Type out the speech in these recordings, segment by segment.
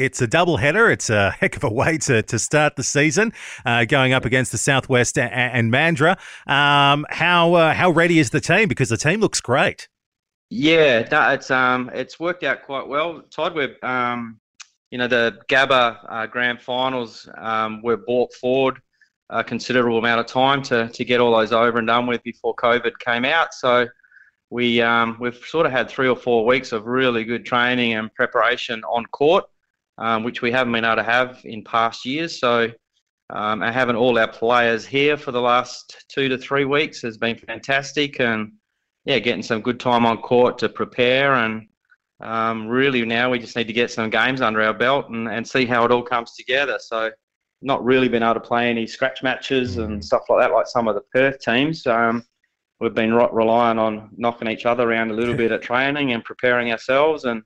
It's a double header. It's a heck of a way to, to start the season, uh, going up against the Southwest and, and Mandurah. Um, how uh, how ready is the team? Because the team looks great. Yeah, no, it's um it's worked out quite well. Todd, we're um you know the Gabba uh, Grand Finals um, were brought forward a considerable amount of time to to get all those over and done with before COVID came out. So we um, we've sort of had three or four weeks of really good training and preparation on court, um, which we haven't been able to have in past years. So um, and having all our players here for the last two to three weeks has been fantastic, and yeah, getting some good time on court to prepare and. Um, really, now we just need to get some games under our belt and, and see how it all comes together. So, not really been able to play any scratch matches and stuff like that, like some of the Perth teams. Um, we've been relying on knocking each other around a little bit at training and preparing ourselves, and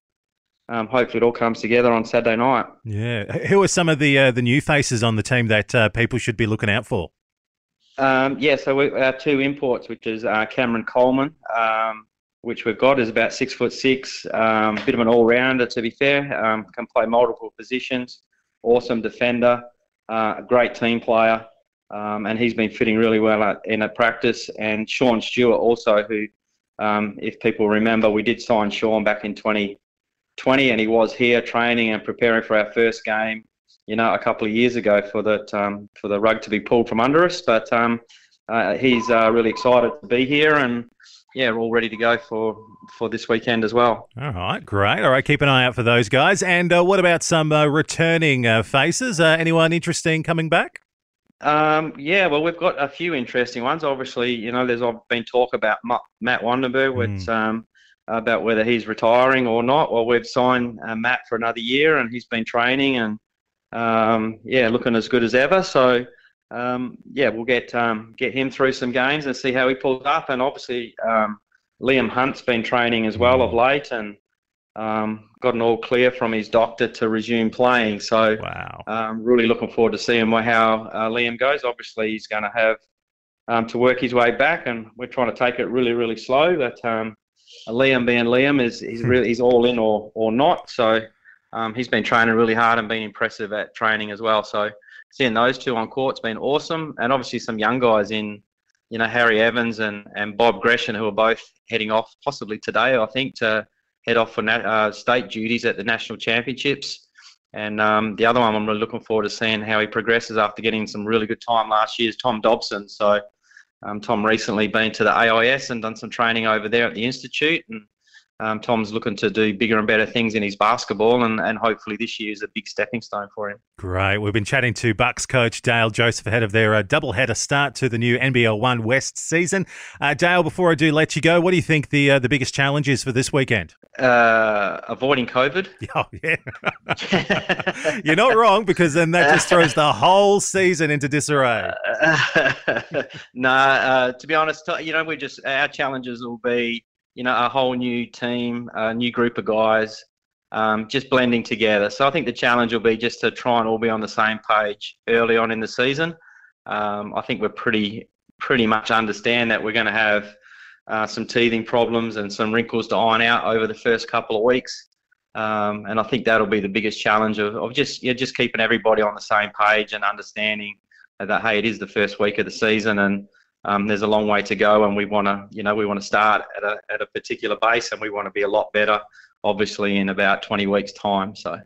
um, hopefully it all comes together on Saturday night. Yeah, who are some of the uh, the new faces on the team that uh, people should be looking out for? Um, yeah, so we, our two imports, which is uh, Cameron Coleman, um, which we've got, is about six foot six, um, bit of an all rounder to be fair, um, can play multiple positions, awesome defender, uh, a great team player um, and he's been fitting really well at, in a practice. And Sean Stewart also, who, um, if people remember, we did sign Sean back in 2020, and he was here training and preparing for our first game. You know, a couple of years ago for that um, for the rug to be pulled from under us, but um, uh, he's uh, really excited to be here, and yeah, we're all ready to go for for this weekend as well. All right, great. All right, keep an eye out for those guys. And uh, what about some uh, returning uh, faces? Uh, anyone interesting coming back? Um, yeah, well, we've got a few interesting ones. Obviously, you know, there's been talk about Matt Wandenberg, mm. um, about whether he's retiring or not. Well, we've signed uh, Matt for another year, and he's been training and um, yeah, looking as good as ever. So um, yeah, we'll get um, get him through some games and see how he pulls up. And obviously, um, Liam Hunt's been training as well of hmm. late, and um, got an all clear from his doctor to resume playing. So, wow. um, really looking forward to seeing how uh, Liam goes. Obviously, he's going to have um, to work his way back, and we're trying to take it really, really slow. But um, Liam being Liam is he's hmm. really he's all in or or not. So um, he's been training really hard and been impressive at training as well. So seeing those two on court's been awesome, and obviously some young guys in. You know Harry Evans and, and Bob Gresham, who are both heading off possibly today, I think, to head off for nat- uh, state duties at the national championships. And um, the other one I'm really looking forward to seeing how he progresses after getting some really good time last year is Tom Dobson. So um, Tom recently been to the AIS and done some training over there at the institute, and um, Tom's looking to do bigger and better things in his basketball, and, and hopefully this year is a big stepping stone for him. Great. We've been chatting to Bucks coach Dale Joseph ahead of their uh, doubleheader start to the new NBL One West season. Uh, Dale, before I do let you go, what do you think the uh, the biggest challenge is for this weekend? Uh, avoiding COVID. Oh yeah, you're not wrong because then that just throws the whole season into disarray. no, uh, to be honest, you know, we just our challenges will be you know, a whole new team, a new group of guys, um, just blending together. So I think the challenge will be just to try and all be on the same page early on in the season. Um, I think we're pretty pretty much understand that we're going to have uh, some teething problems and some wrinkles to iron out over the first couple of weeks. Um, and I think that'll be the biggest challenge of, of just yeah, just keeping everybody on the same page and understanding that hey, it is the first week of the season and um, there's a long way to go, and we want to, you know, we want to start at a at a particular base, and we want to be a lot better, obviously, in about 20 weeks' time. So.